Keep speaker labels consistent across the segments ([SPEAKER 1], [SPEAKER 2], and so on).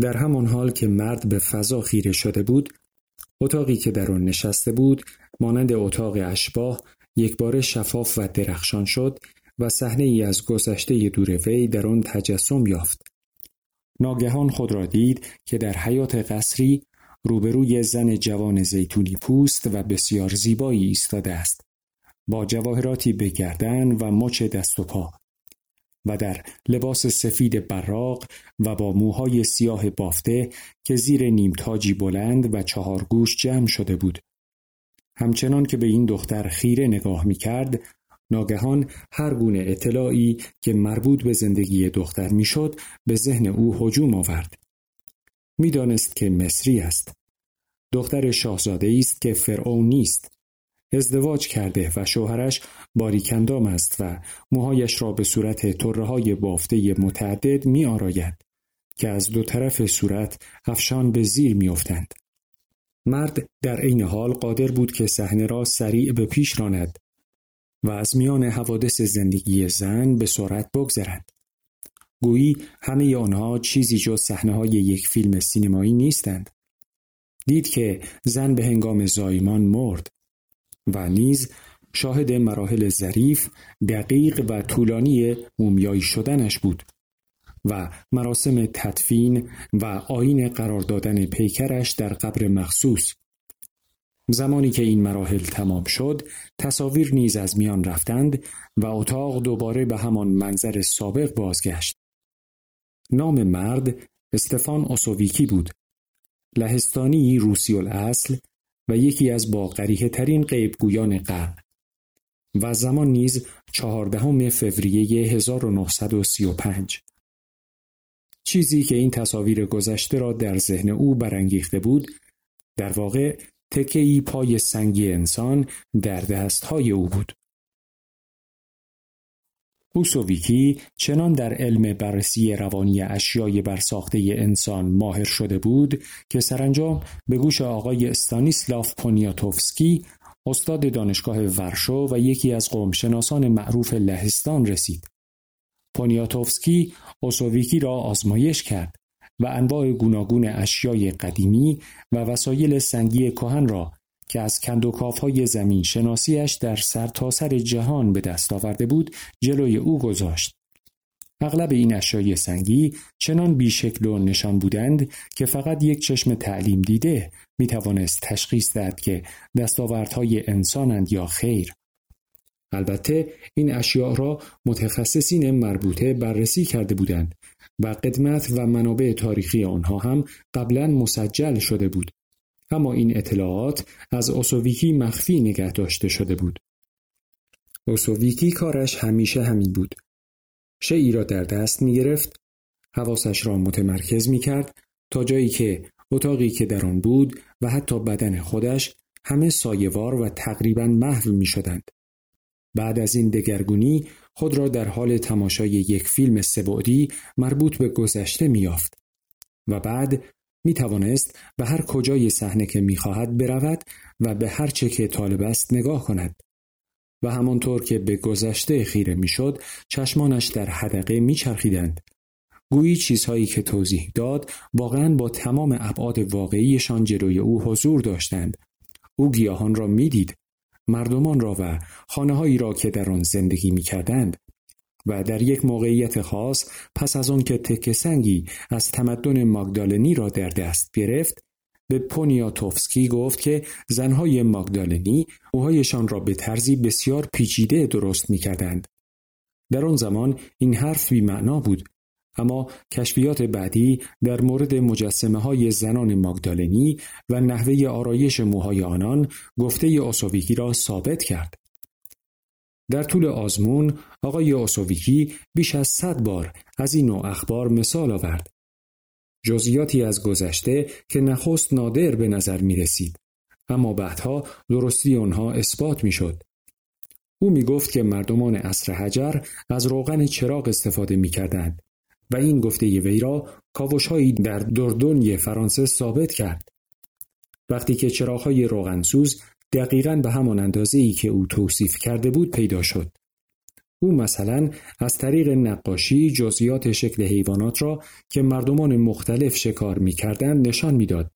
[SPEAKER 1] در همان حال که مرد به فضا خیره شده بود اتاقی که در آن نشسته بود مانند اتاق اشباه یک بار شفاف و درخشان شد و صحنه ای از گذشته دور وی در آن تجسم یافت. ناگهان خود را دید که در حیات قصری روبروی زن جوان زیتونی پوست و بسیار زیبایی ایستاده است. با جواهراتی به گردن و مچ دست و پا و در لباس سفید براق و با موهای سیاه بافته که زیر نیمتاجی بلند و چهار گوش جمع شده بود. همچنان که به این دختر خیره نگاه می کرد، ناگهان هر گونه اطلاعی که مربوط به زندگی دختر می‌شد به ذهن او هجوم آورد. می‌دانست که مصری است. دختر شاهزاده است که فرعون نیست. ازدواج کرده و شوهرش باریکندام است و موهایش را به صورت طره های بافته متعدد می آراید که از دو طرف صورت افشان به زیر می افتند. مرد در عین حال قادر بود که صحنه را سریع به پیش راند و از میان حوادث زندگی زن به سرعت بگذرد. گویی همه آنها چیزی جز صحنه های یک فیلم سینمایی نیستند. دید که زن به هنگام زایمان مرد و نیز شاهد مراحل ظریف، دقیق و طولانی مومیایی شدنش بود و مراسم تدفین و آین قرار دادن پیکرش در قبر مخصوص. زمانی که این مراحل تمام شد تصاویر نیز از میان رفتند و اتاق دوباره به همان منظر سابق بازگشت. نام مرد استفان اوسوویکی بود. لهستانی روسی الاصل و یکی از با ترین غیبگویان قرن و زمان نیز چهاردهم فوریه 1935 چیزی که این تصاویر گذشته را در ذهن او برانگیخته بود در واقع تکهی پای سنگی انسان در دستهای او بود. اوسوویکی چنان در علم بررسی روانی اشیای برساخته انسان ماهر شده بود که سرانجام به گوش آقای استانیسلاف پونیاتوفسکی استاد دانشگاه ورشو و یکی از قومشناسان معروف لهستان رسید. پونیاتوفسکی اوسوویکی را آزمایش کرد و انواع گوناگون اشیای قدیمی و وسایل سنگی کهن را که از های زمین شناسیش در سرتاسر سر جهان به دست آورده بود جلوی او گذاشت. اغلب این اشیای سنگی چنان بیشکل و نشان بودند که فقط یک چشم تعلیم دیده می توانست تشخیص دهد که دستاوردهای انسانند یا خیر. البته این اشیاء را متخصصین مربوطه بررسی کرده بودند و قدمت و منابع تاریخی آنها هم قبلا مسجل شده بود. اما این اطلاعات از اوسوویکی مخفی نگه داشته شده بود. اوسوویکی کارش همیشه همین بود. شعی را در دست می گرفت، حواسش را متمرکز می کرد تا جایی که اتاقی که در آن بود و حتی بدن خودش همه سایوار و تقریبا محو می شدند. بعد از این دگرگونی خود را در حال تماشای یک فیلم سبعدی مربوط به گذشته می یافت و بعد می توانست به هر کجای صحنه که می خواهد برود و به هر چه که طالب است نگاه کند. و همانطور که به گذشته خیره می‌شد چشمانش در حدقه میچرخیدند. گویی چیزهایی که توضیح داد واقعا با تمام ابعاد واقعیشان جلوی او حضور داشتند. او گیاهان را می‌دید. مردمان را و خانههایی را که در آن زندگی می‌کردند و در یک موقعیت خاص پس از آن که تکه سنگی از تمدن ماگدالنی را در دست گرفت به پونیاتوفسکی گفت که زنهای ماگدالنی موهایشان را به طرزی بسیار پیچیده درست می کردند. در آن زمان این حرف بی معنا بود اما کشفیات بعدی در مورد مجسمه های زنان ماگدالنی و نحوه آرایش موهای آنان گفته اوسوویکی را ثابت کرد. در طول آزمون آقای اوسوویکی بیش از صد بار از این نوع اخبار مثال آورد. جزئیاتی از گذشته که نخست نادر به نظر می رسید. اما بعدها درستی آنها اثبات می شد. او می گفت که مردمان عصر حجر از روغن چراغ استفاده می کردند و این گفته وی را کاوشهایی در دردونی فرانسه ثابت کرد. وقتی که چراغهای روغنسوز دقیقا به همان اندازه ای که او توصیف کرده بود پیدا شد. او مثلا از طریق نقاشی جزئیات شکل حیوانات را که مردمان مختلف شکار می‌کردند نشان می‌داد.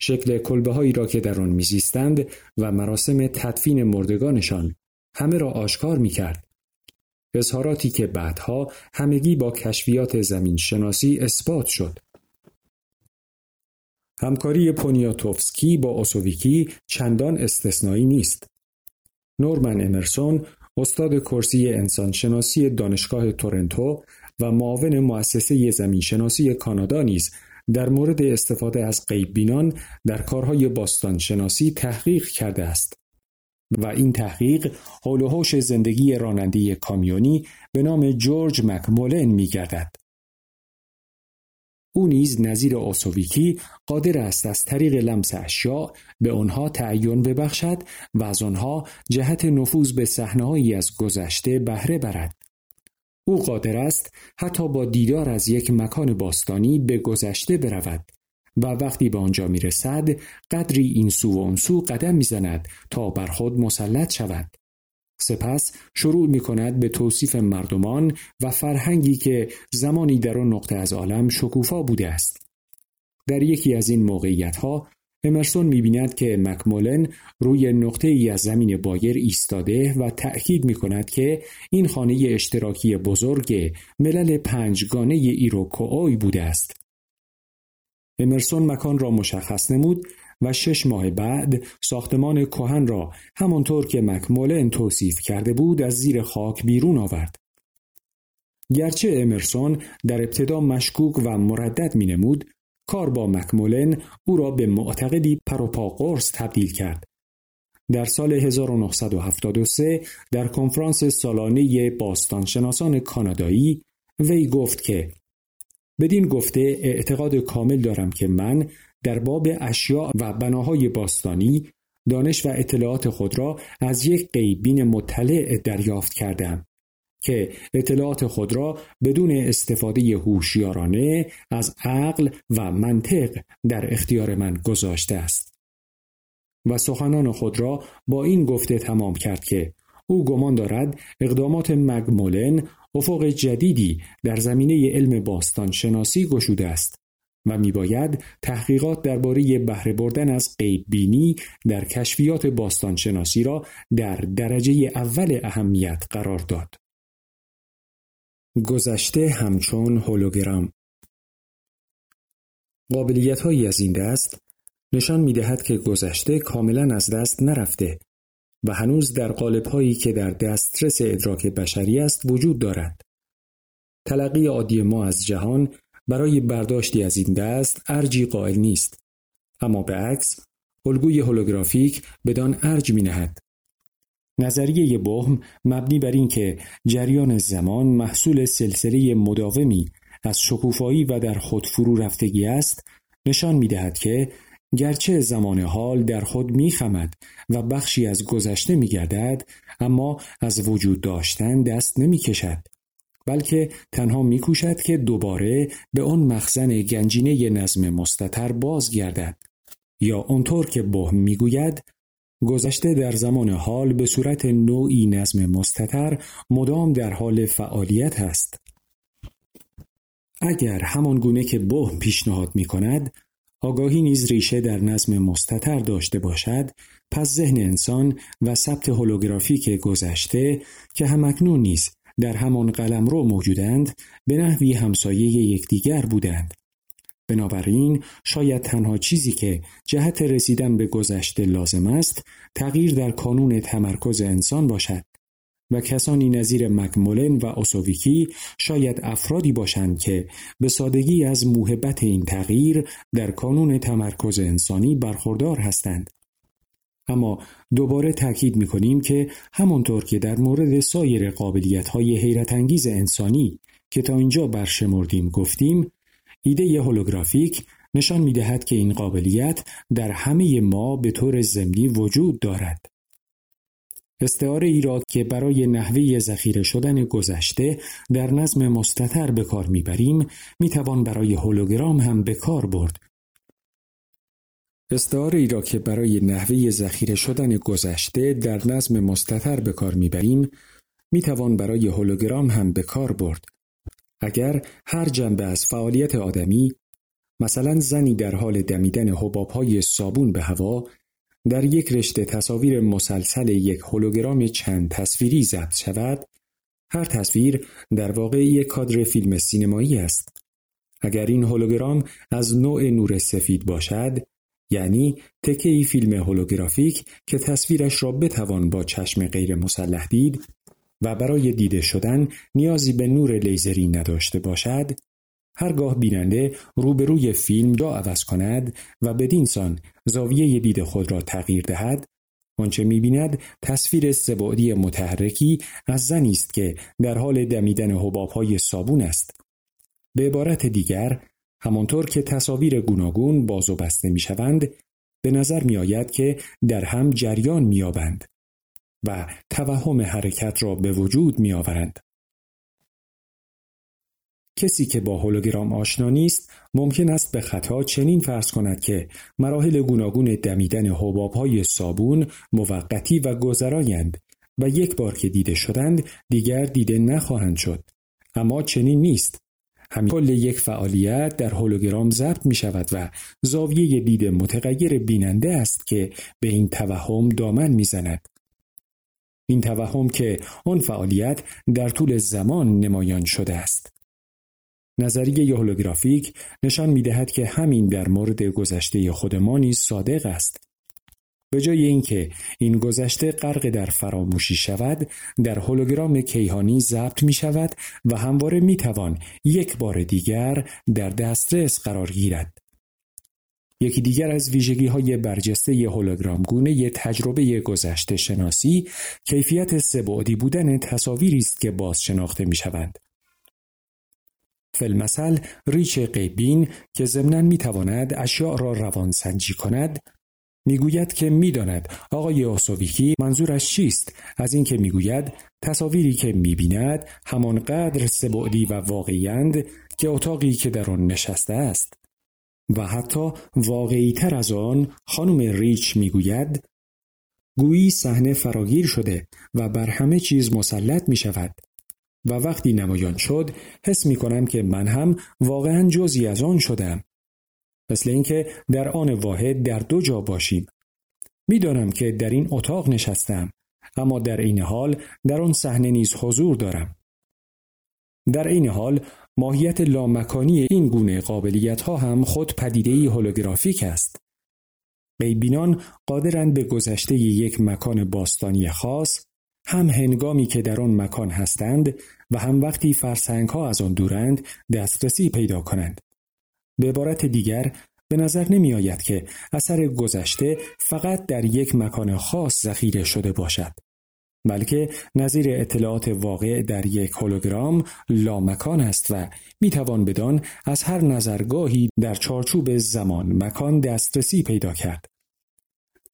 [SPEAKER 1] شکل کلبه هایی را که در آن میزیستند و مراسم تدفین مردگانشان همه را آشکار می‌کرد. اظهاراتی که بعدها همگی با کشفیات زمین شناسی اثبات شد. همکاری پونیاتوفسکی با اوسوویکی چندان استثنایی نیست. نورمن امرسون استاد کرسی انسانشناسی دانشگاه تورنتو و معاون مؤسسه زمینشناسی کانادا نیز در مورد استفاده از بینان در کارهای باستانشناسی تحقیق کرده است و این تحقیق حول زندگی راننده کامیونی به نام جورج مکمولن می گردد. او نیز نظیر آسویکی قادر است از طریق لمس اشیاء به آنها تعین ببخشد و از آنها جهت نفوذ به صحنههایی از گذشته بهره برد. او قادر است حتی با دیدار از یک مکان باستانی به گذشته برود و وقتی به آنجا می رسد قدری این سو و آن سو قدم می‌زند تا بر خود مسلط شود. سپس شروع می کند به توصیف مردمان و فرهنگی که زمانی در آن نقطه از عالم شکوفا بوده است. در یکی از این موقعیت ها امرسون می بیند که مکمولن روی نقطه ای از زمین بایر ایستاده و تأکید می کند که این خانه اشتراکی بزرگ ملل پنجگانه ایروکوآی بوده است. امرسون مکان را مشخص نمود و شش ماه بعد ساختمان کهن را همانطور که مکمولن توصیف کرده بود از زیر خاک بیرون آورد. گرچه امرسون در ابتدا مشکوک و مردد می نمود، کار با مکمولن او را به معتقدی پروپا قرص تبدیل کرد. در سال 1973 در کنفرانس سالانه باستانشناسان کانادایی وی گفت که بدین گفته اعتقاد کامل دارم که من در باب اشیاء و بناهای باستانی دانش و اطلاعات خود را از یک قیبین مطلع دریافت کردم که اطلاعات خود را بدون استفاده هوشیارانه از عقل و منطق در اختیار من گذاشته است و سخنان خود را با این گفته تمام کرد که او گمان دارد اقدامات مگمولن افق جدیدی در زمینه علم باستان شناسی گشوده است. و میباید تحقیقات درباره بهره بردن از غیب بینی در کشفیات باستانشناسی را در درجه اول اهمیت قرار داد. گذشته همچون هولوگرام قابلیت هایی از این دست نشان می دهد که گذشته کاملا از دست نرفته و هنوز در قالب هایی که در دسترس ادراک بشری است وجود دارد. تلقی عادی ما از جهان برای برداشتی از این دست ارجی قائل نیست اما به عکس الگوی هولوگرافیک بدان ارج می نهد. نظریه بهم مبنی بر اینکه جریان زمان محصول سلسله مداومی از شکوفایی و در خود فرو رفتگی است نشان می دهد که گرچه زمان حال در خود می خمد و بخشی از گذشته می گردد اما از وجود داشتن دست نمی کشد. بلکه تنها میکوشد که دوباره به آن مخزن گنجینه نظم مستتر بازگردد. یا آنطور که بهم می‌گوید گذشته در زمان حال به صورت نوعی نظم مستتر مدام در حال فعالیت است. اگر همان گونه که بهم پیشنهاد می کند آگاهی نیز ریشه در نظم مستتر داشته باشد پس ذهن انسان و ثبت هولوگرافیک گذشته که همکنون نیز در همان قلمرو موجودند به نحوی همسایه یکدیگر بودند. بنابراین شاید تنها چیزی که جهت رسیدن به گذشته لازم است تغییر در کانون تمرکز انسان باشد و کسانی نظیر مکمولن و اوسوویکی شاید افرادی باشند که به سادگی از موهبت این تغییر در کانون تمرکز انسانی برخوردار هستند. اما دوباره تاکید می کنیم که همانطور که در مورد سایر قابلیت های حیرت انگیز انسانی که تا اینجا برشمردیم گفتیم ایده هولوگرافیک نشان می دهد که این قابلیت در همه ما به طور ضمنی وجود دارد. استعاره ای را که برای نحوه ذخیره شدن گذشته در نظم مستتر به کار می‌بریم می‌توان برای هولوگرام هم به کار برد استعاره ای را که برای نحوه ذخیره شدن گذشته در نظم مستتر به کار می‌بریم می توان برای هولوگرام هم به کار برد. اگر هر جنبه از فعالیت آدمی مثلا زنی در حال دمیدن حبابهای صابون به هوا در یک رشته تصاویر مسلسل یک هولوگرام چند تصویری ضبط شود هر تصویر در واقع یک کادر فیلم سینمایی است اگر این هولوگرام از نوع نور سفید باشد یعنی تکه ای فیلم هولوگرافیک که تصویرش را بتوان با چشم غیر مسلح دید و برای دیده شدن نیازی به نور لیزری نداشته باشد هرگاه بیننده روبروی فیلم را عوض کند و بدین سان زاویه دید خود را تغییر دهد آنچه می‌بیند تصویر سبعدی متحرکی از زنی است که در حال دمیدن حبابهای صابون است. به عبارت دیگر همانطور که تصاویر گوناگون باز و بسته می‌شوند به نظر میآید که در هم جریان مییابند و توهم حرکت را به وجود میآورند. کسی که با هولوگرام آشنا نیست ممکن است به خطا چنین فرض کند که مراحل گوناگون دمیدن حبابهای صابون موقتی و گذرایند و یک بار که دیده شدند دیگر دیده نخواهند شد. اما چنین نیست. همین کل یک فعالیت در هولوگرام ضبط می شود و زاویه دید متغیر بیننده است که به این توهم دامن می‌زند این توهم که آن فعالیت در طول زمان نمایان شده است نظریه هولوگرافیک نشان می دهد که همین در مورد گذشته خود ما نیز صادق است. به جای اینکه این گذشته غرق در فراموشی شود در هولوگرام کیهانی ضبط می شود و همواره می توان یک بار دیگر در دسترس قرار گیرد. یکی دیگر از ویژگی های برجسته هولوگرام گونه تجربه گذشته شناسی کیفیت سبعدی بودن تصاویری است که باز شناخته می شوند. فلمثل ریچ قیبین که ضمنا می‌تواند اشیاء را روانسنجی کند می‌گوید که می‌داند. آقای اوسوویکی منظورش چیست؟ از اینکه می‌گوید تصاویری که می‌بیند همانقدر سبعدی و واقعیند که اتاقی که در آن نشسته است. و حتی واقعی تر از آن خانم ریچ می‌گوید گویی صحنه فراگیر شده و بر همه چیز مسلط می شود و وقتی نمایان شد حس می کنم که من هم واقعا جزی از آن شدم. مثل اینکه در آن واحد در دو جا باشیم. می‌دانم که در این اتاق نشستم اما در این حال در آن صحنه نیز حضور دارم. در این حال ماهیت لامکانی این گونه قابلیت ها هم خود پدیده هولوگرافیک است. قیبینان قادرند به گذشته یک مکان باستانی خاص هم هنگامی که در آن مکان هستند و هم وقتی فرسنگ ها از آن دورند دسترسی پیدا کنند. به عبارت دیگر به نظر نمی آید که اثر گذشته فقط در یک مکان خاص ذخیره شده باشد. بلکه نظیر اطلاعات واقع در یک هولوگرام لامکان است و می توان بدان از هر نظرگاهی در چارچوب زمان مکان دسترسی پیدا کرد.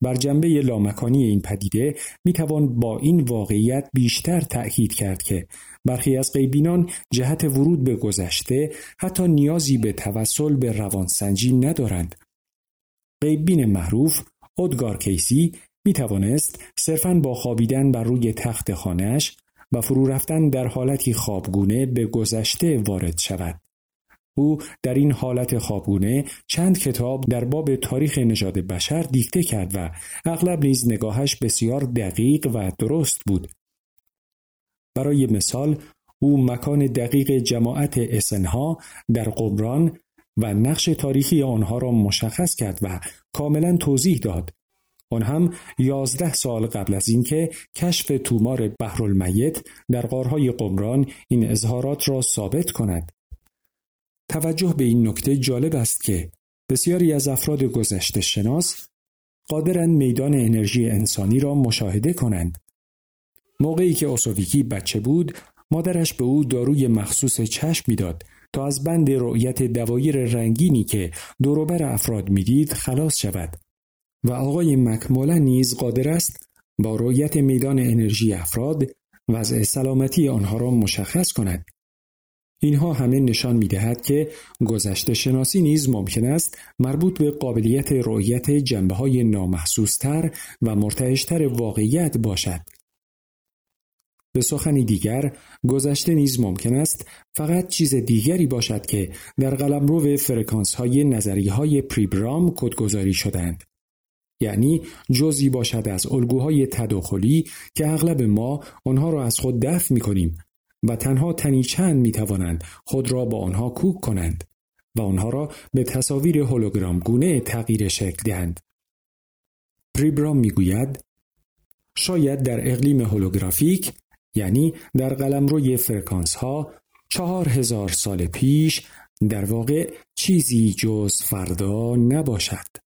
[SPEAKER 1] بر جنبه لامکانی این پدیده می توان با این واقعیت بیشتر تأکید کرد که برخی از غیبینان جهت ورود به گذشته حتی نیازی به توسل به روانسنجی ندارند. غیبین معروف ادگار کیسی می توانست صرفاً با خوابیدن بر روی تخت خانهش و فرو رفتن در حالتی خوابگونه به گذشته وارد شود. او در این حالت خوابگونه چند کتاب در باب تاریخ نژاد بشر دیکته کرد و اغلب نیز نگاهش بسیار دقیق و درست بود. برای مثال او مکان دقیق جماعت اسنها در قمران و نقش تاریخی آنها را مشخص کرد و کاملا توضیح داد. آن هم یازده سال قبل از اینکه کشف تومار بحرالمیت در غارهای قمران این اظهارات را ثابت کند. توجه به این نکته جالب است که بسیاری از افراد گذشته شناس قادرند میدان انرژی انسانی را مشاهده کنند. موقعی که اوسوویکی بچه بود، مادرش به او داروی مخصوص چشم می‌داد تا از بند رؤیت دوایر رنگینی که دوروبر افراد می‌دید خلاص شود و آقای مکمولا نیز قادر است با رؤیت میدان انرژی افراد وضع سلامتی آنها را مشخص کند اینها همه نشان می دهد که گذشته شناسی نیز ممکن است مربوط به قابلیت رؤیت جنبه های نامحسوستر و مرتعشتر واقعیت باشد. به سخنی دیگر گذشته نیز ممکن است فقط چیز دیگری باشد که در قلمرو فرکانس های نظری های پریبرام کدگذاری شدند. یعنی جزی باشد از الگوهای تداخلی که اغلب ما آنها را از خود دفع می کنیم و تنها تنی چند می توانند خود را با آنها کوک کنند و آنها را به تصاویر هولوگرام گونه تغییر شکل دهند. پریبرام می گوید شاید در اقلیم هولوگرافیک یعنی در قلمروی فرکانس ها چهار هزار سال پیش در واقع چیزی جز فردا نباشد.